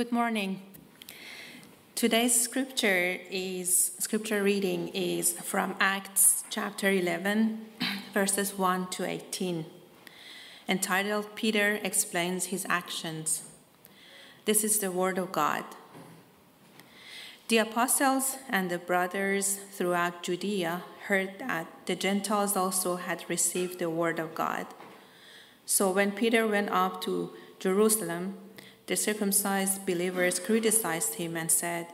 Good morning. Today's scripture is scripture reading is from Acts chapter 11 verses 1 to 18 entitled Peter explains his actions. This is the word of God. The apostles and the brothers throughout Judea heard that the Gentiles also had received the word of God. So when Peter went up to Jerusalem, the circumcised believers criticized him and said,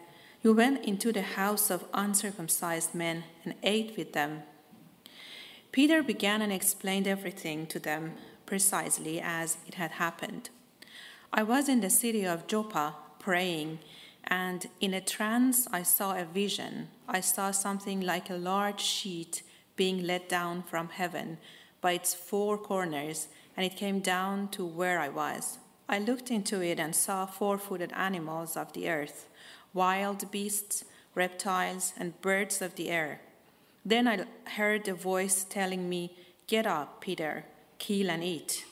You went into the house of uncircumcised men and ate with them. Peter began and explained everything to them precisely as it had happened. I was in the city of Joppa praying, and in a trance I saw a vision. I saw something like a large sheet being let down from heaven by its four corners, and it came down to where I was. I looked into it and saw four footed animals of the earth, wild beasts, reptiles, and birds of the air. Then I heard a voice telling me, Get up, Peter, kill and eat.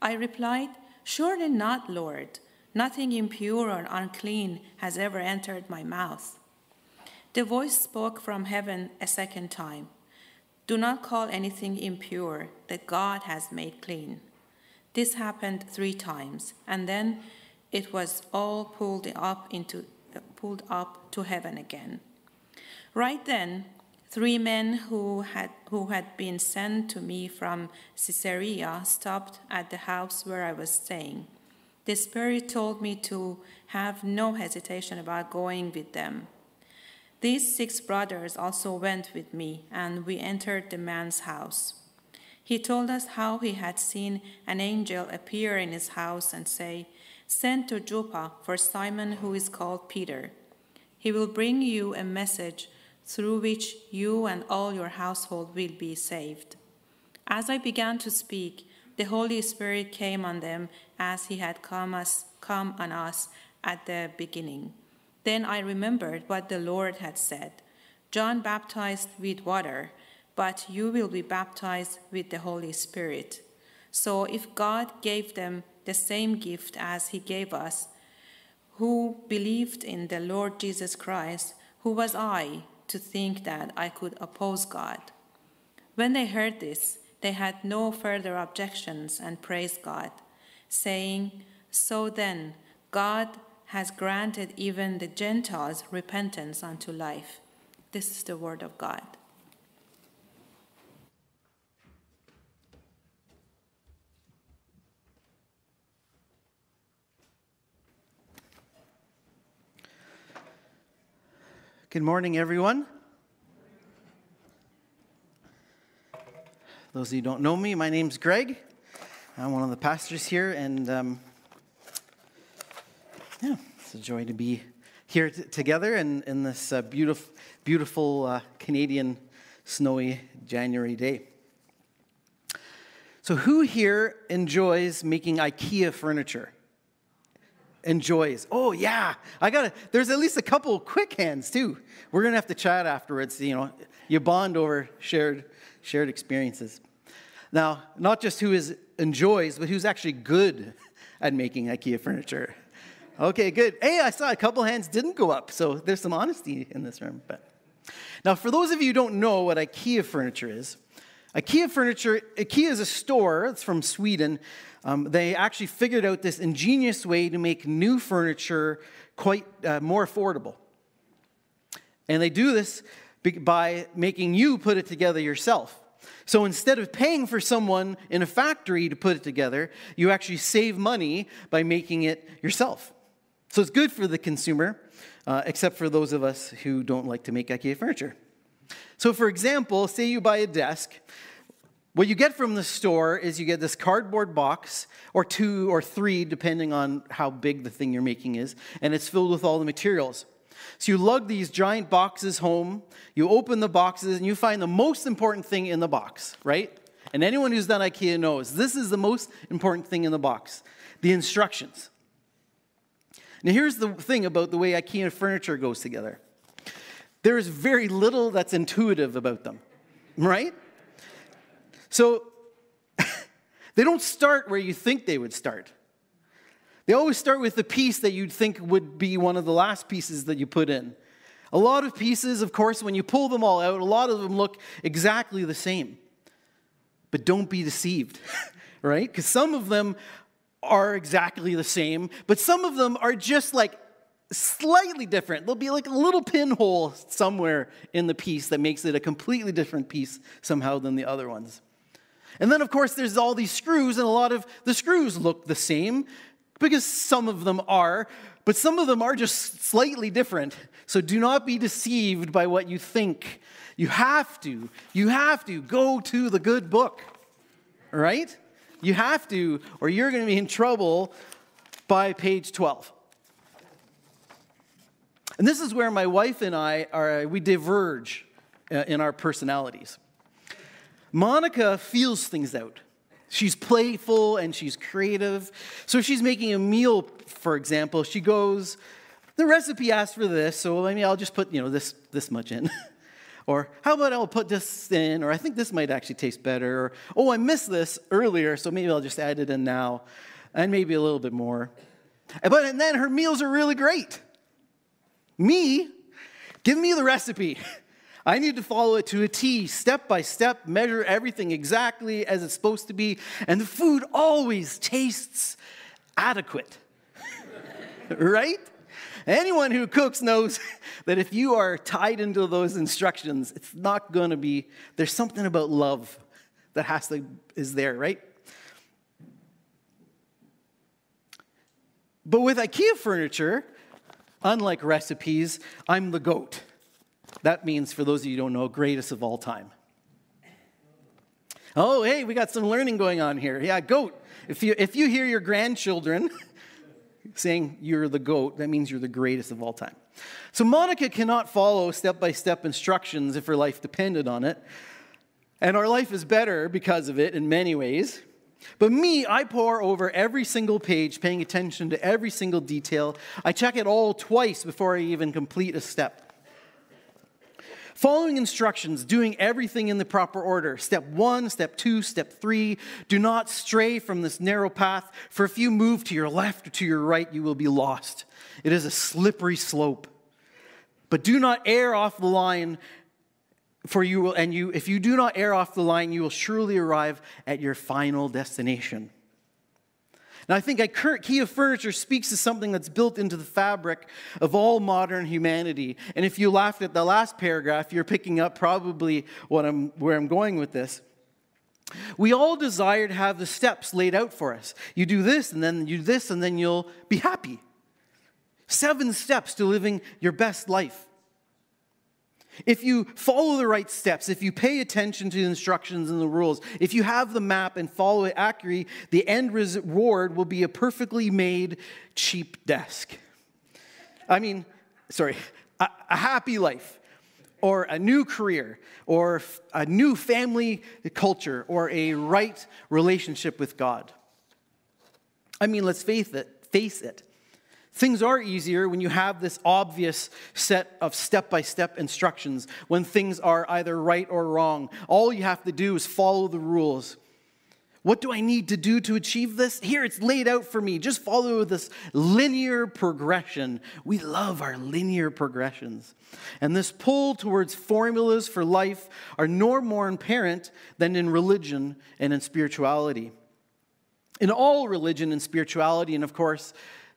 I replied, Surely not, Lord. Nothing impure or unclean has ever entered my mouth. The voice spoke from heaven a second time Do not call anything impure that God has made clean. This happened three times, and then it was all pulled up into pulled up to heaven again. Right then, three men who had who had been sent to me from Caesarea stopped at the house where I was staying. The Spirit told me to have no hesitation about going with them. These six brothers also went with me, and we entered the man's house. He told us how he had seen an angel appear in his house and say, Send to Joppa for Simon, who is called Peter. He will bring you a message through which you and all your household will be saved. As I began to speak, the Holy Spirit came on them as he had come, us, come on us at the beginning. Then I remembered what the Lord had said John baptized with water but you will be baptized with the Holy Spirit. So if God gave them the same gift as He gave us, who believed in the Lord Jesus Christ, who was I to think that I could oppose God? When they heard this, they had no further objections and praised God, saying, So then, God has granted even the Gentiles repentance unto life. This is the word of God. Good morning, everyone. Those of you who don't know me, my name's Greg. I'm one of the pastors here, and um, yeah, it's a joy to be here t- together in, in this uh, beautiful, beautiful uh, Canadian snowy January day. So, who here enjoys making IKEA furniture? Enjoys. Oh yeah, I got to There's at least a couple quick hands too. We're gonna have to chat afterwards. You know, you bond over shared shared experiences. Now, not just who is enjoys, but who's actually good at making IKEA furniture. Okay, good. Hey, I saw a couple hands didn't go up, so there's some honesty in this room. But now, for those of you who don't know what IKEA furniture is, IKEA furniture, IKEA is a store, it's from Sweden. Um, they actually figured out this ingenious way to make new furniture quite uh, more affordable. And they do this by making you put it together yourself. So instead of paying for someone in a factory to put it together, you actually save money by making it yourself. So it's good for the consumer, uh, except for those of us who don't like to make IKEA furniture. So, for example, say you buy a desk. What you get from the store is you get this cardboard box, or two or three, depending on how big the thing you're making is, and it's filled with all the materials. So you lug these giant boxes home, you open the boxes, and you find the most important thing in the box, right? And anyone who's done IKEA knows this is the most important thing in the box the instructions. Now, here's the thing about the way IKEA furniture goes together there is very little that's intuitive about them, right? So they don't start where you think they would start. They always start with the piece that you'd think would be one of the last pieces that you put in. A lot of pieces, of course, when you pull them all out, a lot of them look exactly the same. But don't be deceived, right? Because some of them are exactly the same, but some of them are just like slightly different. There'll be like a little pinhole somewhere in the piece that makes it a completely different piece somehow than the other ones. And then, of course, there's all these screws, and a lot of the screws look the same because some of them are, but some of them are just slightly different. So do not be deceived by what you think. You have to, you have to go to the good book, right? You have to, or you're going to be in trouble by page 12. And this is where my wife and I are, we diverge uh, in our personalities. Monica feels things out. She's playful and she's creative. So she's making a meal, for example, she goes, the recipe asks for this, so I mean, I'll just put, you know, this, this much in. or how about I'll put this in, or I think this might actually taste better, or oh, I missed this earlier, so maybe I'll just add it in now, and maybe a little bit more. But and then her meals are really great. Me, give me the recipe. I need to follow it to a T, step by step, measure everything exactly as it's supposed to be, and the food always tastes adequate. right? Anyone who cooks knows that if you are tied into those instructions, it's not going to be, there's something about love that has to, is there, right? But with IKEA furniture, unlike recipes, I'm the goat. That means, for those of you who don't know, greatest of all time. Oh, hey, we got some learning going on here. Yeah, goat. If you, if you hear your grandchildren saying you're the goat, that means you're the greatest of all time. So Monica cannot follow step by step instructions if her life depended on it. And our life is better because of it in many ways. But me, I pore over every single page, paying attention to every single detail. I check it all twice before I even complete a step. Following instructions, doing everything in the proper order. Step one, step two, step three. Do not stray from this narrow path, for if you move to your left or to your right, you will be lost. It is a slippery slope. But do not err off the line, for you will, and you, if you do not err off the line, you will surely arrive at your final destination. Now, I think IKEA furniture speaks to something that's built into the fabric of all modern humanity. And if you laughed at the last paragraph, you're picking up probably what I'm, where I'm going with this. We all desire to have the steps laid out for us. You do this, and then you do this, and then you'll be happy. Seven steps to living your best life. If you follow the right steps, if you pay attention to the instructions and the rules, if you have the map and follow it accurately, the end reward will be a perfectly made cheap desk. I mean, sorry, a, a happy life, or a new career, or a new family culture, or a right relationship with God. I mean, let's face it, face it. Things are easier when you have this obvious set of step by step instructions, when things are either right or wrong. All you have to do is follow the rules. What do I need to do to achieve this? Here it's laid out for me. Just follow this linear progression. We love our linear progressions. And this pull towards formulas for life are no more apparent than in religion and in spirituality. In all religion and spirituality, and of course,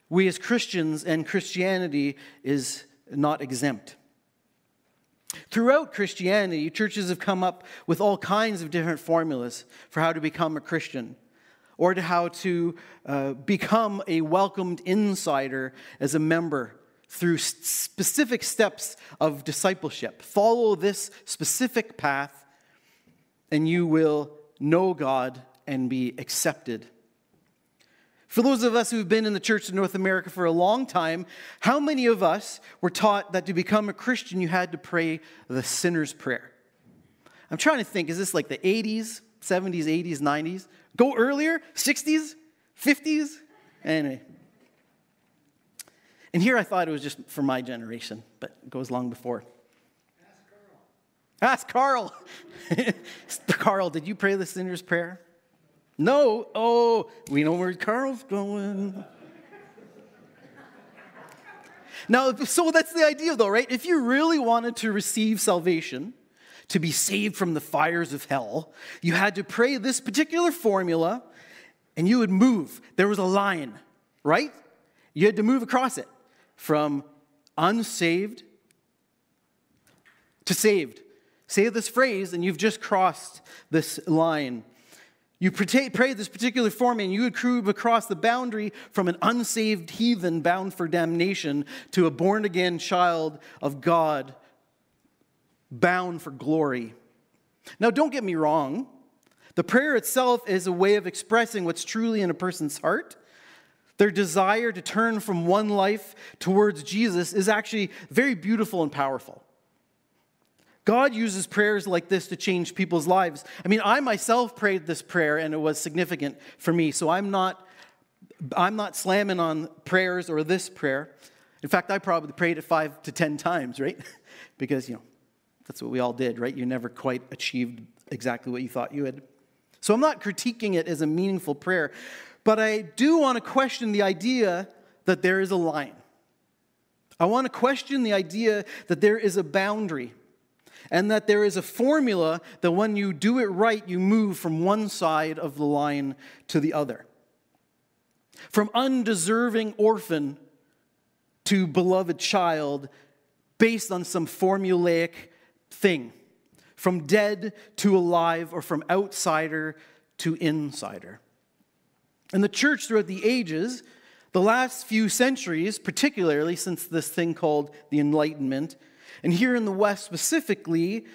we as Christians and Christianity is not exempt. Throughout Christianity, churches have come up with all kinds of different formulas for how to become a Christian or to how to uh, become a welcomed insider as a member through specific steps of discipleship. Follow this specific path, and you will know God and be accepted for those of us who've been in the church in North America for a long time, how many of us were taught that to become a Christian, you had to pray the sinner's prayer? I'm trying to think, is this like the 80s, 70s, 80s, 90s? Go earlier? 60s? 50s? Anyway. And here I thought it was just for my generation, but it goes long before. Ask Carl. Ask Carl, Carl did you pray the sinner's prayer? No, oh, we know where Carl's going. Now, so that's the idea, though, right? If you really wanted to receive salvation, to be saved from the fires of hell, you had to pray this particular formula and you would move. There was a line, right? You had to move across it from unsaved to saved. Say this phrase, and you've just crossed this line. You pray this particular form, and you would move across the boundary from an unsaved heathen bound for damnation to a born again child of God bound for glory. Now, don't get me wrong. The prayer itself is a way of expressing what's truly in a person's heart. Their desire to turn from one life towards Jesus is actually very beautiful and powerful. God uses prayers like this to change people's lives. I mean, I myself prayed this prayer and it was significant for me. So I'm not I'm not slamming on prayers or this prayer. In fact, I probably prayed it 5 to 10 times, right? because, you know, that's what we all did, right? You never quite achieved exactly what you thought you had. So I'm not critiquing it as a meaningful prayer, but I do want to question the idea that there is a line. I want to question the idea that there is a boundary and that there is a formula that when you do it right, you move from one side of the line to the other. From undeserving orphan to beloved child based on some formulaic thing from dead to alive or from outsider to insider. And the church throughout the ages, the last few centuries, particularly since this thing called the Enlightenment, and here in the West specifically,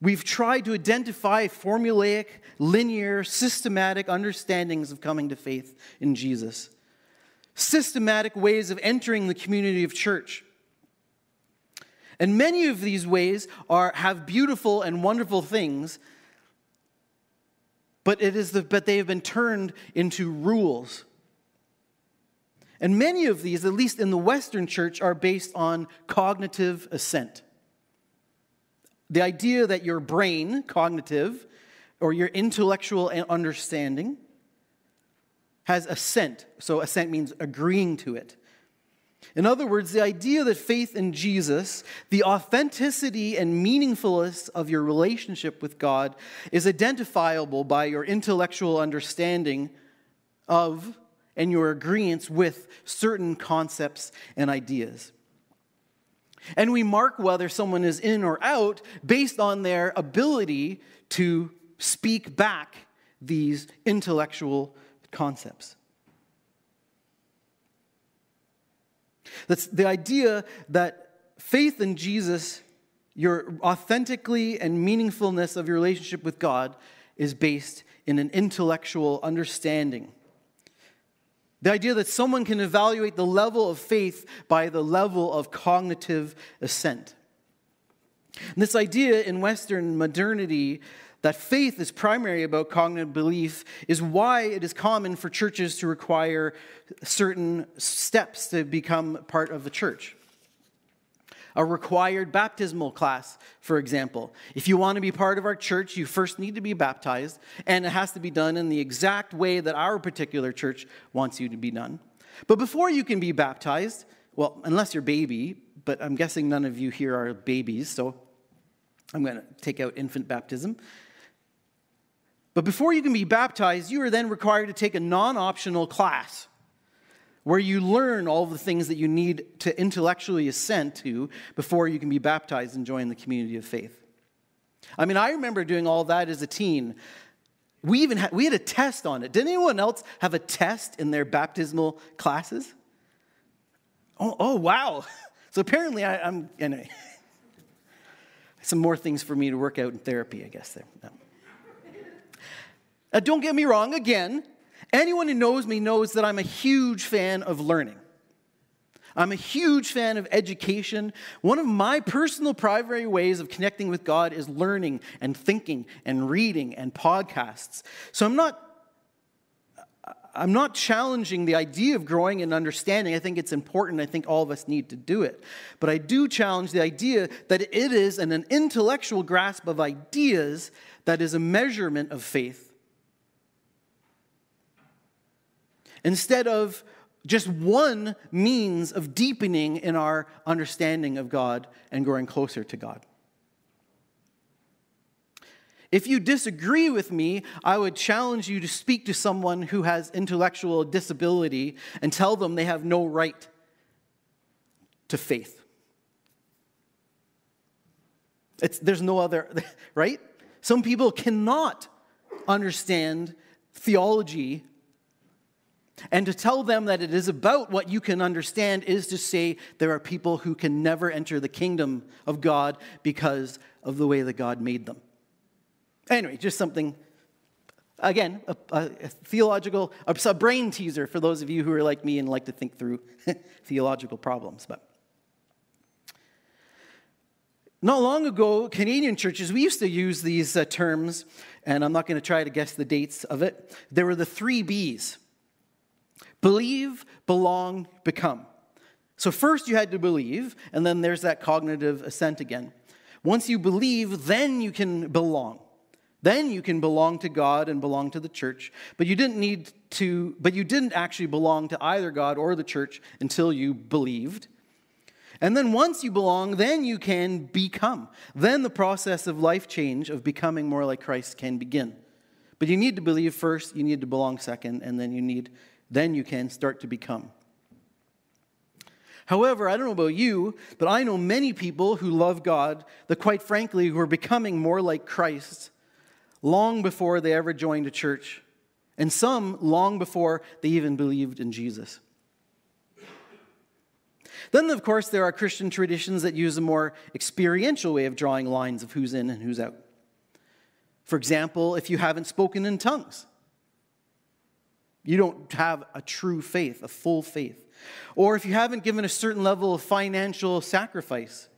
we've tried to identify formulaic, linear, systematic understandings of coming to faith in Jesus, systematic ways of entering the community of church. And many of these ways are, have beautiful and wonderful things, but, it is the, but they have been turned into rules. And many of these, at least in the Western church, are based on cognitive assent. The idea that your brain, cognitive, or your intellectual understanding, has assent. So assent means agreeing to it. In other words, the idea that faith in Jesus, the authenticity and meaningfulness of your relationship with God, is identifiable by your intellectual understanding of and your agreement with certain concepts and ideas. And we mark whether someone is in or out based on their ability to speak back these intellectual concepts. That's the idea that faith in Jesus, your authentically and meaningfulness of your relationship with God, is based in an intellectual understanding. The idea that someone can evaluate the level of faith by the level of cognitive assent. And this idea in Western modernity that faith is primarily about cognitive belief is why it is common for churches to require certain steps to become part of the church. A required baptismal class, for example. If you want to be part of our church, you first need to be baptized, and it has to be done in the exact way that our particular church wants you to be done. But before you can be baptized, well, unless you're baby, but I'm guessing none of you here are babies, so I'm going to take out infant baptism. But before you can be baptized, you are then required to take a non optional class where you learn all the things that you need to intellectually assent to before you can be baptized and join the community of faith. I mean, I remember doing all that as a teen. We even had, we had a test on it. Did anyone else have a test in their baptismal classes? Oh, oh wow. So apparently I, am anyway. Some more things for me to work out in therapy, I guess. There. No. Now, don't get me wrong, again, anyone who knows me knows that I'm a huge fan of learning. I'm a huge fan of education. One of my personal primary ways of connecting with God is learning and thinking and reading and podcasts. So I'm not I'm not challenging the idea of growing and understanding. I think it's important. I think all of us need to do it. But I do challenge the idea that it is an, an intellectual grasp of ideas that is a measurement of faith Instead of just one means of deepening in our understanding of God and growing closer to God. If you disagree with me, I would challenge you to speak to someone who has intellectual disability and tell them they have no right to faith. It's, there's no other, right? Some people cannot understand theology. And to tell them that it is about what you can understand is to say there are people who can never enter the kingdom of God because of the way that God made them. Anyway, just something, again, a, a theological, a, brain teaser for those of you who are like me and like to think through theological problems. But not long ago, Canadian churches, we used to use these uh, terms, and I'm not going to try to guess the dates of it. There were the three B's believe, belong, become. So, first you had to believe, and then there's that cognitive assent again. Once you believe, then you can belong. Then you can belong to God and belong to the church. But you didn't need to, but you didn't actually belong to either God or the church until you believed. And then once you belong, then you can become. Then the process of life change, of becoming more like Christ, can begin. But you need to believe first, you need to belong second, and then you need, then you can start to become. However, I don't know about you, but I know many people who love God that, quite frankly, who are becoming more like Christ long before they ever joined a church, and some long before they even believed in Jesus. Then, of course, there are Christian traditions that use a more experiential way of drawing lines of who's in and who's out. For example, if you haven't spoken in tongues, you don't have a true faith, a full faith. Or if you haven't given a certain level of financial sacrifice,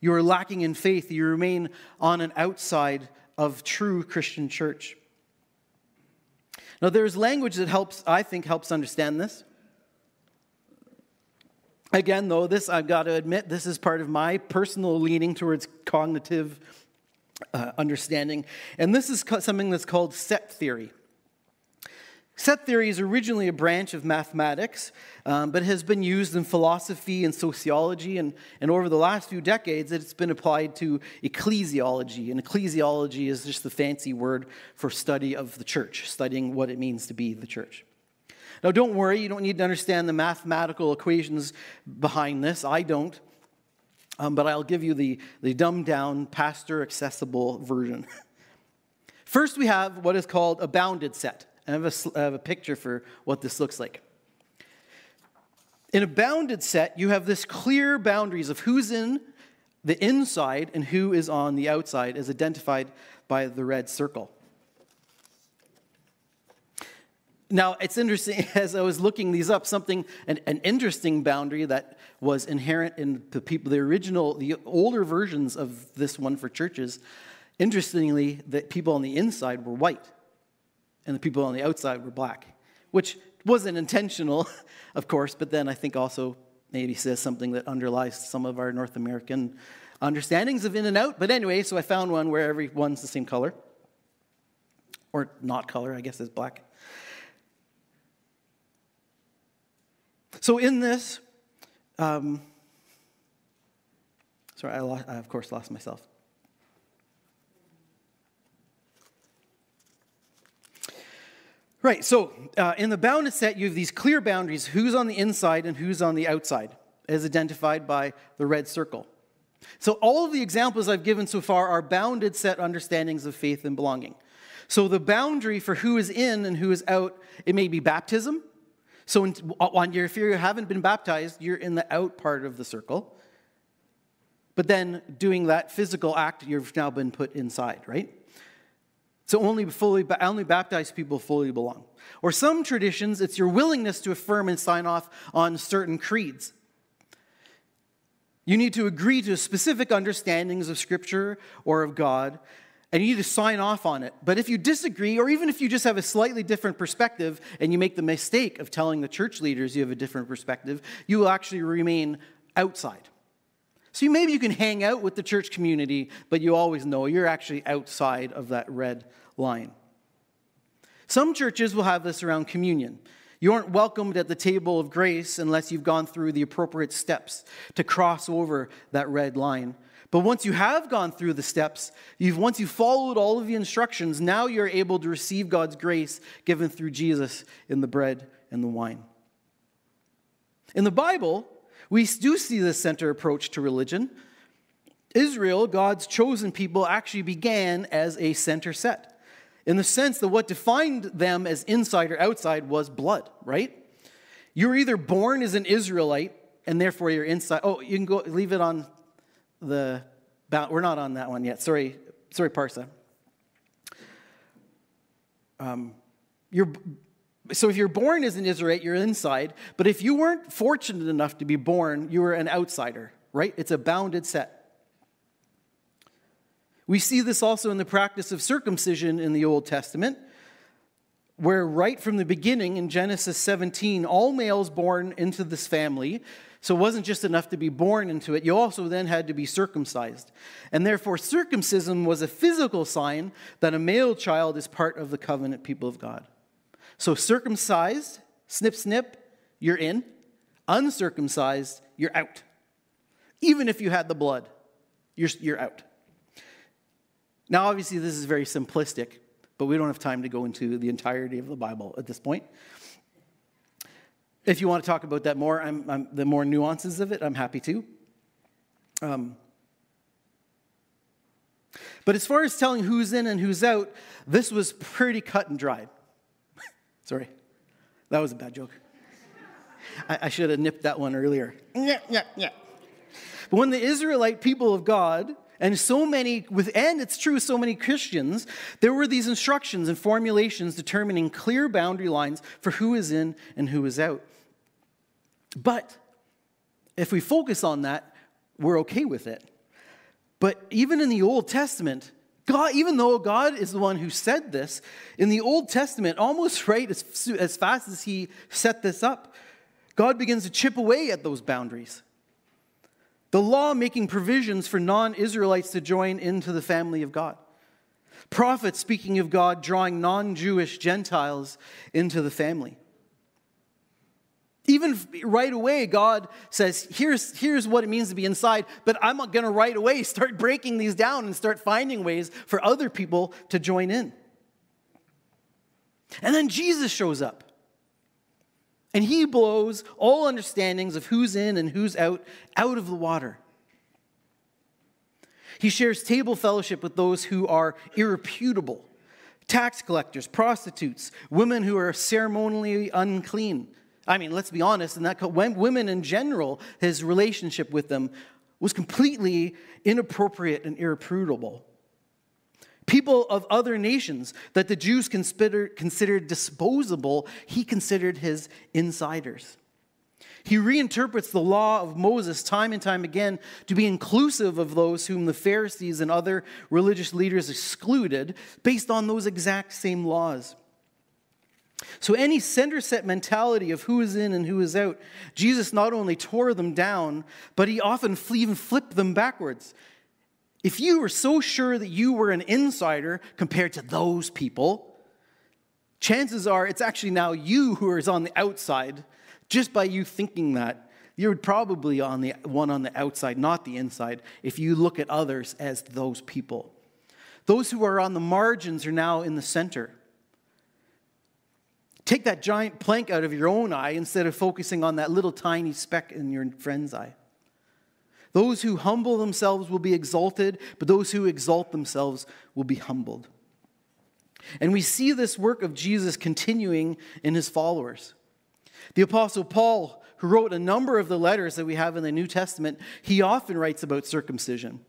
you are lacking in faith, you remain on an outside of true Christian church. Now, there's language that helps, I think, helps understand this. Again, though, this, I've got to admit, this is part of my personal leaning towards cognitive uh, understanding. And this is something that's called set theory. Set theory is originally a branch of mathematics, um, but has been used in philosophy and sociology. And, and over the last few decades, it's been applied to ecclesiology. And ecclesiology is just the fancy word for study of the church, studying what it means to be the church. Now, don't worry, you don't need to understand the mathematical equations behind this. I don't. Um, but I'll give you the, the dumbed down, pastor accessible version. First, we have what is called a bounded set. I have a, I have a picture for what this looks like. In a bounded set, you have this clear boundaries of who's in the inside and who is on the outside, as identified by the red circle. Now, it's interesting, as I was looking these up, something, an, an, interesting boundary that was inherent in the people, the original, the older versions of this one for churches. Interestingly, the people on the inside were white and the people on the outside were black, which wasn't intentional, of course, but then I think also maybe says something that underlies some of our North American understandings of in and out. But anyway, so I found one where everyone's the same color, or not color, I guess is black. So in this, um, sorry, I, lost, I of course lost myself. Right, so uh, in the bounded set, you have these clear boundaries who's on the inside and who's on the outside, as identified by the red circle. So all of the examples I've given so far are bounded set understandings of faith and belonging. So the boundary for who is in and who is out, it may be baptism. So on your, if you haven't been baptized, you're in the out part of the circle. But then doing that physical act, you've now been put inside, right? So only fully, only baptized people fully belong. Or some traditions, it's your willingness to affirm and sign off on certain creeds. You need to agree to specific understandings of Scripture or of God, and you need to sign off on it. But if you disagree, or even if you just have a slightly different perspective and you make the mistake of telling the church leaders you have a different perspective, you will actually remain outside. So maybe you can hang out with the church community, but you always know you're actually outside of that red line. Some churches will have this around communion. You aren't welcomed at the table of grace unless you've gone through the appropriate steps to cross over that red line. But once you have gone through the steps, you've once you've followed all of the instructions, now you're able to receive God's grace given through Jesus in the bread and the wine. In the Bible, we do see this center approach to religion. Israel, God's chosen people, actually began as a center set in the sense that what defined them as inside or outside was blood, right? You're either born as an Israelite and therefore you're inside. Oh, you can go leave it on the. We're not on that one yet. Sorry, sorry, Parsa. Um, you're so if you're born as an Israelite, you're inside. But if you weren't fortunate enough to be born, you were an outsider, right? It's a bounded set. We see this also in the practice of circumcision in the Old Testament, where right from the beginning in Genesis 17, all males born into this family, so it wasn't just enough to be born into it, you also then had to be circumcised. And therefore, circumcision was a physical sign that a male child is part of the covenant people of God. So, circumcised, snip, snip, you're in. Uncircumcised, you're out. Even if you had the blood, you're, you're out. Now, obviously, this is very simplistic, but we don't have time to go into the entirety of the Bible at this point. If you want to talk about that more, I'm, I'm, the more nuances of it, I'm happy to. Um, but as far as telling who's in and who's out, this was pretty cut and dried. Sorry, that was a bad joke. I, I should have nipped that one earlier. Yeah, yeah, yeah. But when the Israelite people of God and so many, with, and it's true, so many Christians, there were these instructions and formulations determining clear boundary lines for who is in and who is out. But if we focus on that, we're okay with it. But even in the Old Testament, God, even though God is the one who said this, in the Old Testament, almost right as, as fast as He set this up, God begins to chip away at those boundaries. The law making provisions for non Israelites to join into the family of God. Prophets speaking of God drawing non Jewish Gentiles into the family. Even right away, God says, here's, here's what it means to be inside, but I'm not going to right away start breaking these down and start finding ways for other people to join in. And then Jesus shows up. And he blows all understandings of who's in and who's out out of the water. He shares table fellowship with those who are irreputable tax collectors, prostitutes, women who are ceremonially unclean. I mean, let's be honest, and that women in general, his relationship with them was completely inappropriate and irreputable people of other nations that the Jews consider, considered disposable, he considered his insiders. He reinterprets the law of Moses time and time again to be inclusive of those whom the Pharisees and other religious leaders excluded based on those exact same laws. So, any center set mentality of who is in and who is out, Jesus not only tore them down, but he often even flipped them backwards. If you were so sure that you were an insider compared to those people, chances are it's actually now you who is on the outside just by you thinking that. You're probably on the one on the outside, not the inside, if you look at others as those people. Those who are on the margins are now in the center. Take that giant plank out of your own eye instead of focusing on that little tiny speck in your friend's eye. Those who humble themselves will be exalted, but those who exalt themselves will be humbled. And we see this work of Jesus continuing in his followers. The Apostle Paul, who wrote a number of the letters that we have in the New Testament, he often writes about circumcision.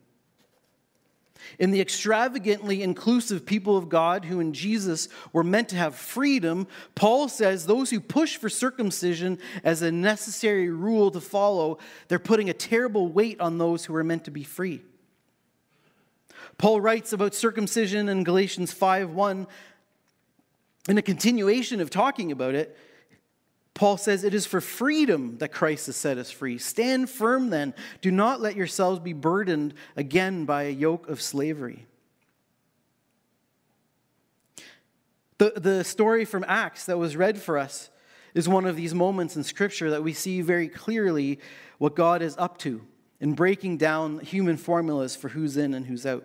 In the extravagantly inclusive people of God who in Jesus were meant to have freedom, Paul says those who push for circumcision as a necessary rule to follow, they're putting a terrible weight on those who are meant to be free. Paul writes about circumcision in Galatians 5:1 in a continuation of talking about it. Paul says, It is for freedom that Christ has set us free. Stand firm then. Do not let yourselves be burdened again by a yoke of slavery. The, the story from Acts that was read for us is one of these moments in Scripture that we see very clearly what God is up to in breaking down human formulas for who's in and who's out.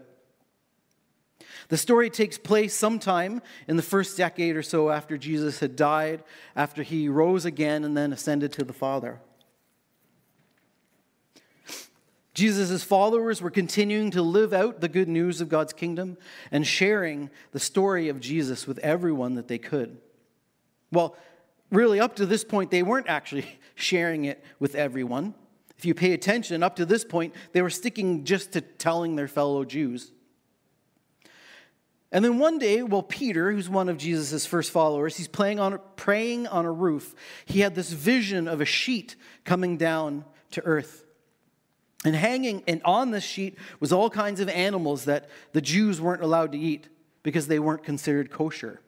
The story takes place sometime in the first decade or so after Jesus had died, after he rose again and then ascended to the Father. Jesus' followers were continuing to live out the good news of God's kingdom and sharing the story of Jesus with everyone that they could. Well, really, up to this point, they weren't actually sharing it with everyone. If you pay attention, up to this point, they were sticking just to telling their fellow Jews. And then one day, well, Peter, who's one of Jesus' first followers, he's playing on, praying on a roof. He had this vision of a sheet coming down to earth. And hanging and on this sheet was all kinds of animals that the Jews weren't allowed to eat because they weren't considered kosher.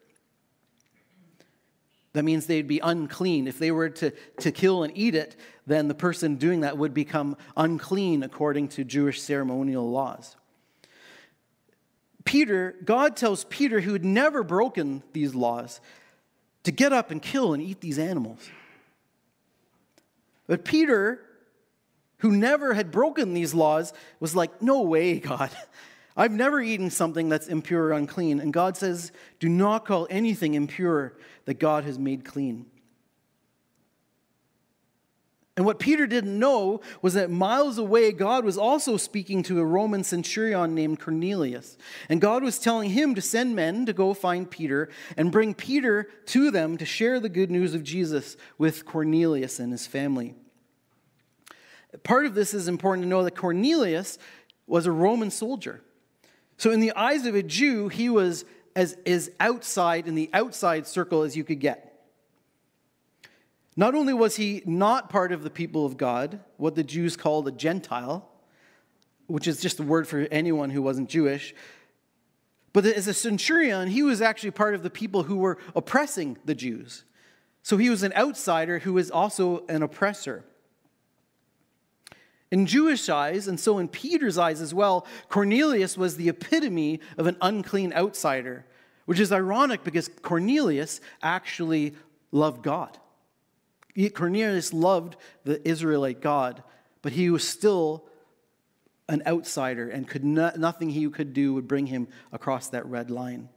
That means they'd be unclean. If they were to, to kill and eat it, then the person doing that would become unclean according to Jewish ceremonial laws. Peter, God tells Peter, who had never broken these laws, to get up and kill and eat these animals. But Peter, who never had broken these laws, was like, No way, God. I've never eaten something that's impure or unclean. And God says, Do not call anything impure that God has made clean. And what Peter didn't know was that miles away, God was also speaking to a Roman centurion named Cornelius. And God was telling him to send men to go find Peter and bring Peter to them to share the good news of Jesus with Cornelius and his family. Part of this is important to know that Cornelius was a Roman soldier. So, in the eyes of a Jew, he was as, as outside in the outside circle as you could get. Not only was he not part of the people of God, what the Jews called a Gentile, which is just a word for anyone who wasn't Jewish, but as a centurion, he was actually part of the people who were oppressing the Jews. So he was an outsider who was also an oppressor. In Jewish eyes, and so in Peter's eyes as well, Cornelius was the epitome of an unclean outsider, which is ironic because Cornelius actually loved God. Cornelius loved the Israelite God, but he was still an outsider, and could not, nothing he could do would bring him across that red line.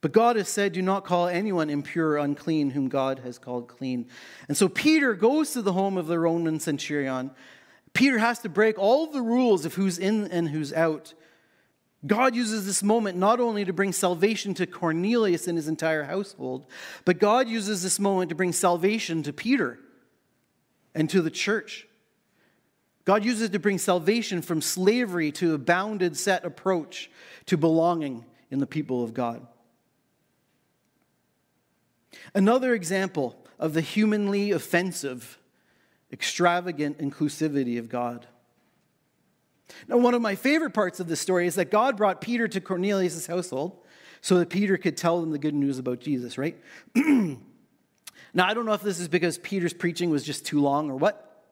But God has said, Do not call anyone impure or unclean whom God has called clean. And so Peter goes to the home of the Roman centurion Peter has to break all the rules of who's in and who's out. God uses this moment not only to bring salvation to Cornelius and his entire household, but God uses this moment to bring salvation to Peter and to the church. God uses it to bring salvation from slavery to a bounded set approach to belonging in the people of God. Another example of the humanly offensive extravagant inclusivity of God. Now, one of my favorite parts of this story is that God brought Peter to Cornelius' household so that Peter could tell them the good news about Jesus, right? now, I don't know if this is because Peter's preaching was just too long or what,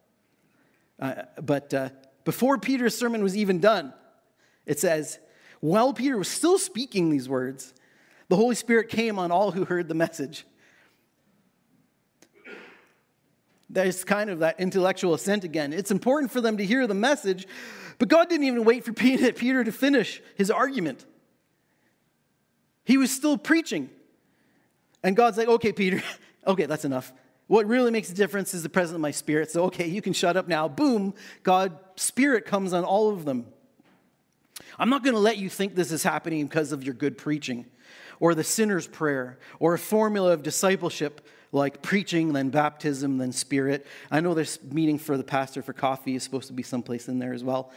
uh, but uh, before Peter's sermon was even done, it says, while Peter was still speaking these words, the Holy Spirit came on all who heard the message. There's kind of that intellectual assent again. It's important for them to hear the message, but God didn't even wait for Peter to finish his argument. He was still preaching. And God's like, okay, Peter, okay, that's enough. What really makes a difference is the presence of my spirit. So, okay, you can shut up now. Boom, God's spirit comes on all of them. I'm not going to let you think this is happening because of your good preaching or the sinner's prayer or a formula of discipleship like preaching, then baptism, then spirit. I know this meeting for the pastor for coffee is supposed to be someplace in there as well.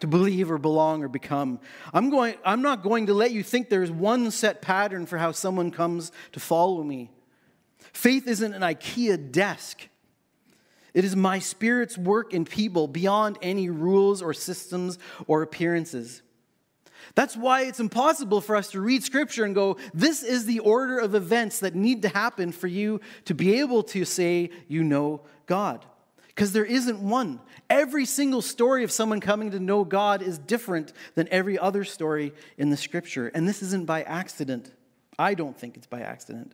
To believe or belong or become. I'm, going, I'm not going to let you think there's one set pattern for how someone comes to follow me. Faith isn't an IKEA desk. It is my spirit's work in people beyond any rules or systems or appearances. That's why it's impossible for us to read scripture and go, this is the order of events that need to happen for you to be able to say you know God. Because there isn't one. Every single story of someone coming to know God is different than every other story in the scripture. And this isn't by accident. I don't think it's by accident.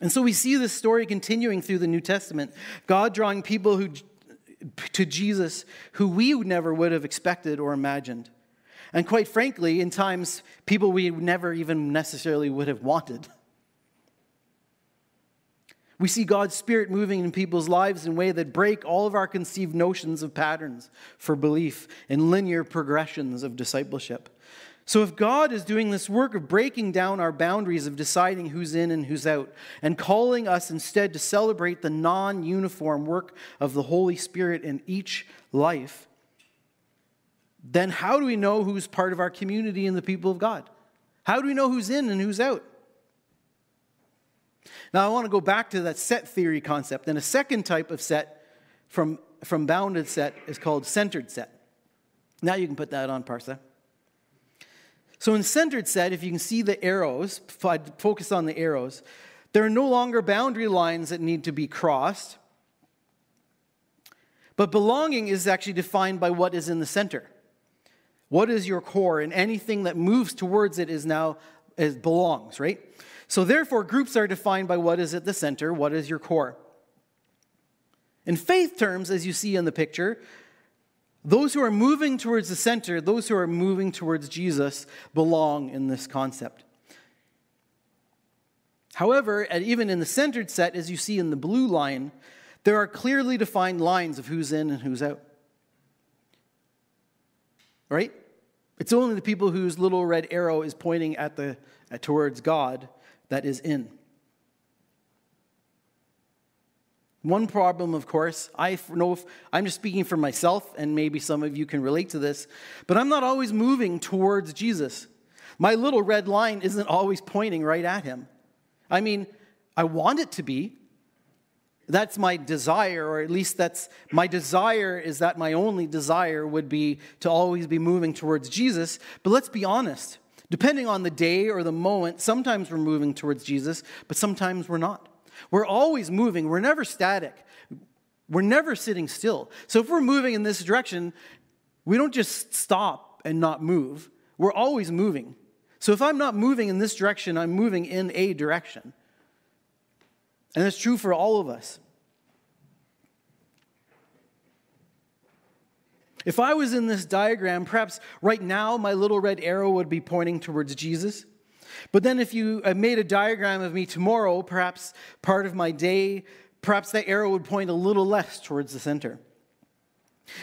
And so we see this story continuing through the New Testament. God drawing people who, to Jesus who we never would have expected or imagined. And quite frankly, in times, people we never even necessarily would have wanted. We see God's Spirit moving in people's lives in a way that break all of our conceived notions of patterns for belief and linear progressions of discipleship. So, if God is doing this work of breaking down our boundaries of deciding who's in and who's out, and calling us instead to celebrate the non uniform work of the Holy Spirit in each life, then how do we know who's part of our community and the people of God? How do we know who's in and who's out? Now, I want to go back to that set theory concept. And a second type of set from, from bounded set is called centered set. Now you can put that on Parsa. So in centered set, if you can see the arrows, focus on the arrows, there are no longer boundary lines that need to be crossed. But belonging is actually defined by what is in the center. What is your core? And anything that moves towards it is now belongs, right? So, therefore, groups are defined by what is at the center, what is your core. In faith terms, as you see in the picture, those who are moving towards the center, those who are moving towards Jesus, belong in this concept. However, even in the centered set, as you see in the blue line, there are clearly defined lines of who's in and who's out. Right? It's only the people whose little red arrow is pointing at the, at, towards God that is in. One problem, of course, I know if, I'm just speaking for myself, and maybe some of you can relate to this, but I'm not always moving towards Jesus. My little red line isn't always pointing right at him. I mean, I want it to be. That's my desire, or at least that's my desire is that my only desire would be to always be moving towards Jesus. But let's be honest. Depending on the day or the moment, sometimes we're moving towards Jesus, but sometimes we're not. We're always moving, we're never static, we're never sitting still. So if we're moving in this direction, we don't just stop and not move, we're always moving. So if I'm not moving in this direction, I'm moving in a direction. And that's true for all of us. If I was in this diagram, perhaps right now my little red arrow would be pointing towards Jesus. But then if you uh, made a diagram of me tomorrow, perhaps part of my day, perhaps that arrow would point a little less towards the center.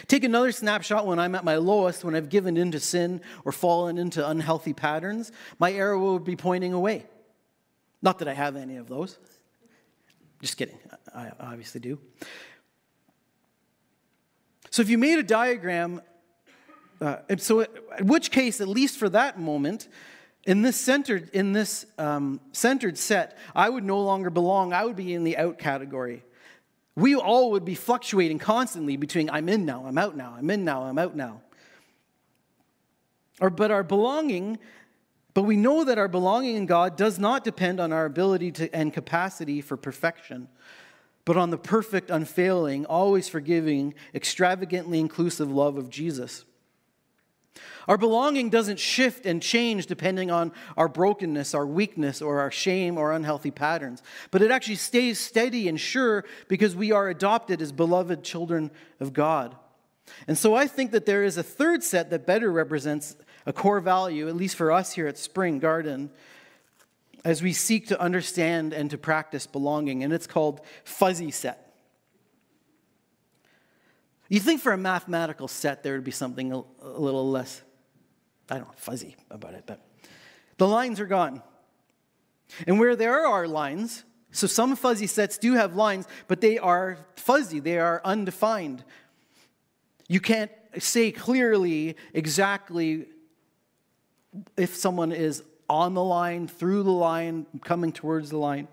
Take another snapshot when I'm at my lowest, when I've given into sin or fallen into unhealthy patterns, my arrow would be pointing away. Not that I have any of those. Just kidding. I obviously do. So if you made a diagram, uh, so in which case, at least for that moment, in this centered in this um, centered set, I would no longer belong. I would be in the out category. We all would be fluctuating constantly between I'm in now, I'm out now, I'm in now, I'm out now. Or, but our belonging, but we know that our belonging in God does not depend on our ability to, and capacity for perfection but on the perfect, unfailing, always forgiving, extravagantly inclusive love of Jesus. Our belonging doesn't shift and change depending on our brokenness, our weakness, or our shame or unhealthy patterns, but it actually stays steady and sure because we are adopted as beloved children of God. And so I think that there is a third set that better represents a core value, at least for us here at Spring Garden, as we seek to understand and to practice belonging, and it's called fuzzy set. You think for a mathematical set there would be something a, a little less, I don't know, fuzzy about it, but the lines are gone. And where there are lines, so some fuzzy sets do have lines, but they are fuzzy, they are undefined. You can't say clearly exactly if someone is on the line, through the line, coming towards the line.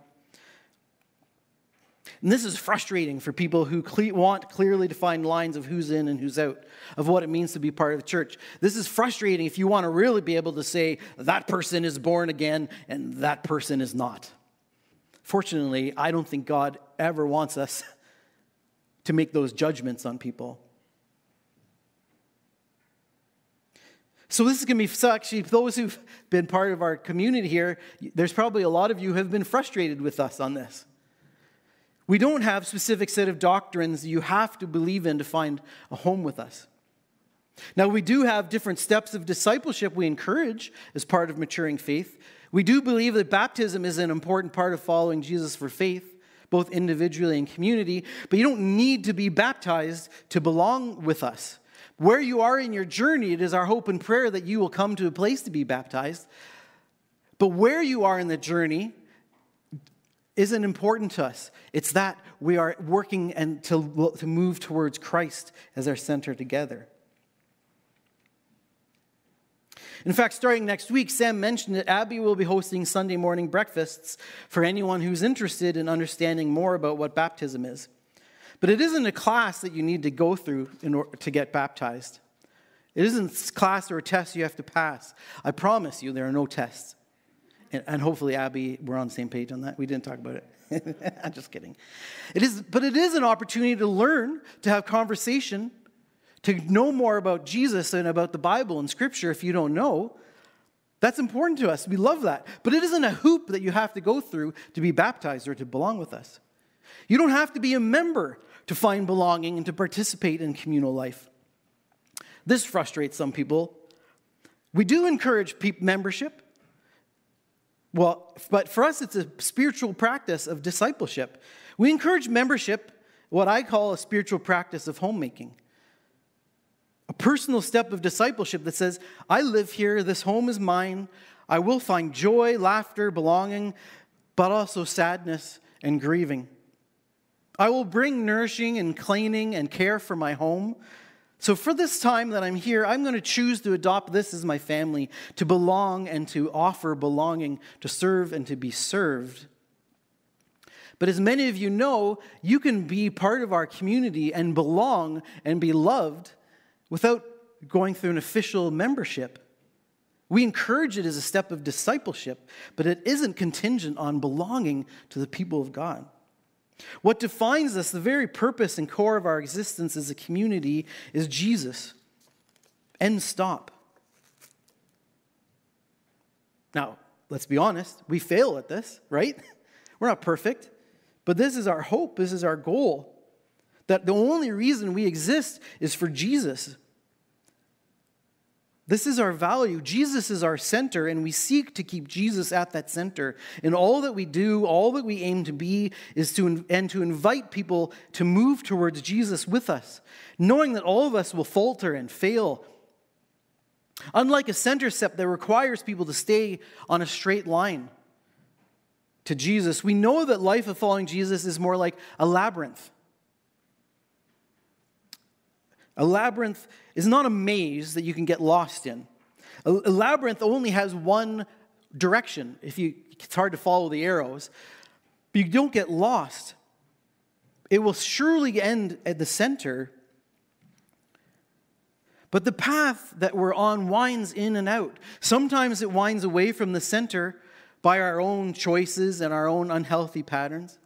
And this is frustrating for people who cle- want clearly defined lines of who's in and who's out, of what it means to be part of the church. This is frustrating if you want to really be able to say that person is born again and that person is not. Fortunately, I don't think God ever wants us to make those judgments on people. So this is going to be so actually those who've been part of our community here, there's probably a lot of you have been frustrated with us on this. We don't have specific set of doctrines you have to believe in to find a home with us. Now we do have different steps of discipleship we encourage as part of maturing faith. We do believe that baptism is an important part of following Jesus for faith, both individually and community, but you don't need to be baptized to belong with us. Where you are in your journey, it is our hope and prayer that you will come to a place to be baptized. But where you are in the journey isn't important to us. It's that we are working and to, to move towards Christ as our center together. In fact, starting next week, Sam mentioned that Abby will be hosting Sunday morning breakfasts for anyone who's interested in understanding more about what baptism is. But it isn't a class that you need to go through in order to get baptized. It isn't a class or a test you have to pass. I promise you, there are no tests. And, and hopefully, Abby, we're on the same page on that. We didn't talk about it. I'm just kidding. It is, but it is an opportunity to learn, to have conversation, to know more about Jesus and about the Bible and Scripture if you don't know. That's important to us. We love that. But it isn't a hoop that you have to go through to be baptized or to belong with us. You don't have to be a member to find belonging and to participate in communal life. This frustrates some people. We do encourage membership. Well, but for us, it's a spiritual practice of discipleship. We encourage membership, what I call a spiritual practice of homemaking a personal step of discipleship that says, I live here, this home is mine, I will find joy, laughter, belonging, but also sadness and grieving. I will bring nourishing and cleaning and care for my home. So, for this time that I'm here, I'm going to choose to adopt this as my family, to belong and to offer belonging, to serve and to be served. But as many of you know, you can be part of our community and belong and be loved without going through an official membership. We encourage it as a step of discipleship, but it isn't contingent on belonging to the people of God. What defines us, the very purpose and core of our existence as a community, is Jesus. End stop. Now, let's be honest, we fail at this, right? We're not perfect, but this is our hope, this is our goal that the only reason we exist is for Jesus. This is our value. Jesus is our center, and we seek to keep Jesus at that center. And all that we do, all that we aim to be is to and to invite people to move towards Jesus with us, knowing that all of us will falter and fail. Unlike a center step that requires people to stay on a straight line to Jesus, we know that life of following Jesus is more like a labyrinth. A labyrinth is not a maze that you can get lost in. A, a labyrinth only has one direction. If you, it's hard to follow the arrows, but you don't get lost. It will surely end at the center. But the path that we're on winds in and out. Sometimes it winds away from the center by our own choices and our own unhealthy patterns.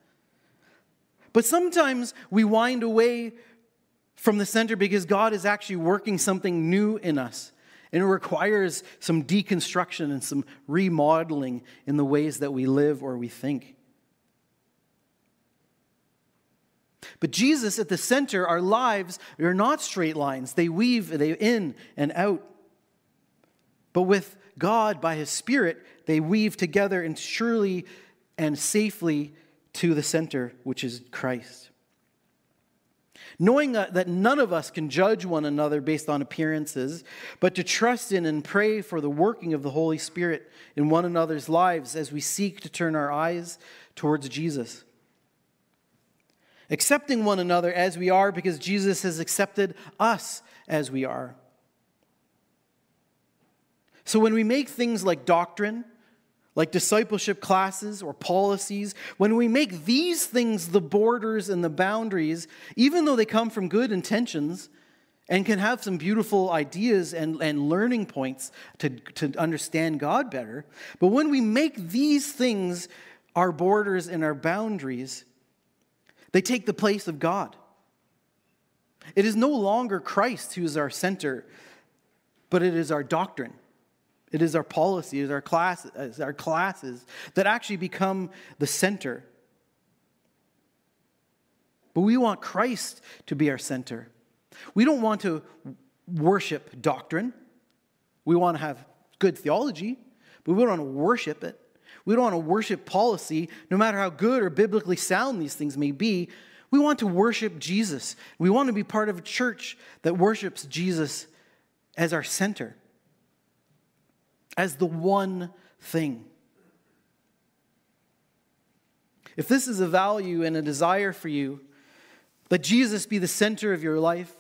But sometimes we wind away from the center because God is actually working something new in us. And it requires some deconstruction and some remodeling in the ways that we live or we think. But Jesus at the center, our lives are not straight lines. They weave, they in and out. But with God, by His Spirit, they weave together and surely and safely to the center, which is Christ knowing that none of us can judge one another based on appearances, but to trust in and pray for the working of the Holy Spirit in one another's lives as we seek to turn our eyes towards Jesus. Accepting one another as we are because Jesus has accepted us as we are. So when we make things like doctrine, like discipleship classes or policies, when we make these things the borders and the boundaries, even though they come from good intentions and can have some beautiful ideas and, and learning points to, to understand God better, but when we make these things our borders and our boundaries, they take the place of God. It is no longer Christ who is our center, but it is our doctrine. It is our is our, class, our classes that actually become the center. But we want Christ to be our center. We don't want to worship doctrine. We want to have good theology, but we don't want to worship it. We don't want to worship policy, no matter how good or biblically sound these things may be. We want to worship Jesus. We want to be part of a church that worships Jesus as our center, as the one thing. If this is a value and a desire for you, that Jesus be the center of your life,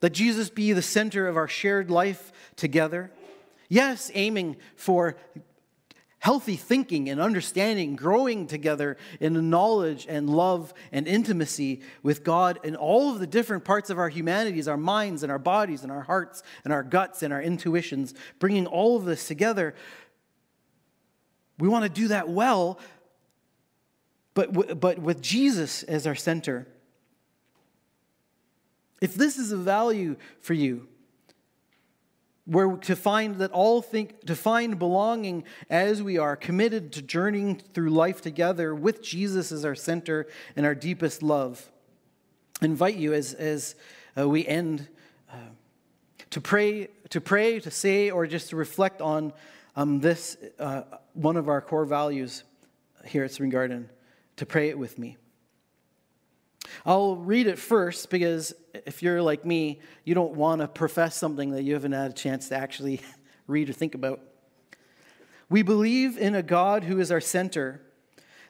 that Jesus be the center of our shared life together. Yes, aiming for healthy thinking and understanding, growing together in knowledge and love and intimacy with God and all of the different parts of our humanities, our minds and our bodies and our hearts and our guts and our intuitions, bringing all of this together. We want to do that well, but, but with Jesus as our center. If this is a value for you, where to find that all think to find belonging as we are committed to journeying through life together with Jesus as our center and our deepest love. I invite you as as uh, we end uh, to pray to pray to say or just to reflect on um, this uh, one of our core values here at Spring Garden to pray it with me. I'll read it first because if you're like me, you don't want to profess something that you haven't had a chance to actually read or think about. We believe in a God who is our center.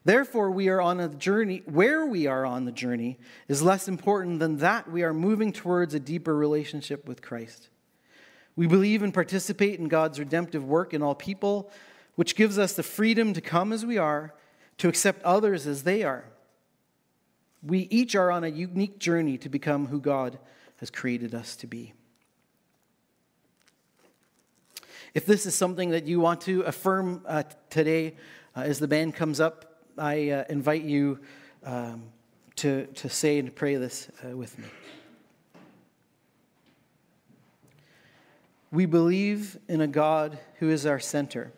Therefore, we are on a journey. Where we are on the journey is less important than that we are moving towards a deeper relationship with Christ. We believe and participate in God's redemptive work in all people, which gives us the freedom to come as we are, to accept others as they are we each are on a unique journey to become who God has created us to be. If this is something that you want to affirm uh, today uh, as the band comes up, I uh, invite you um, to, to say and pray this uh, with me. We believe in a God who is our center.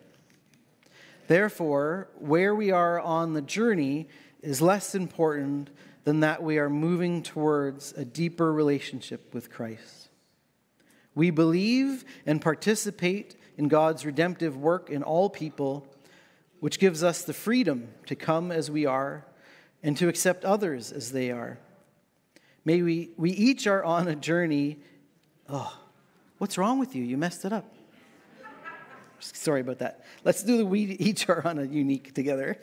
Therefore, where we are on the journey is less important than that we are moving towards a deeper relationship with Christ. We believe and participate in God's redemptive work in all people, which gives us the freedom to come as we are and to accept others as they are. May we, we each are on a journey. Oh, what's wrong with you? You messed it up. Sorry about that. Let's do the we each are on a unique together.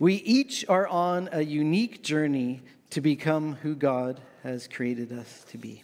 We each are on a unique journey to become who God has created us to be.